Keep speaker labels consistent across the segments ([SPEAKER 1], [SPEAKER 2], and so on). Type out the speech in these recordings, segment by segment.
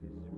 [SPEAKER 1] peace.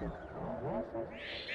[SPEAKER 2] Thank you.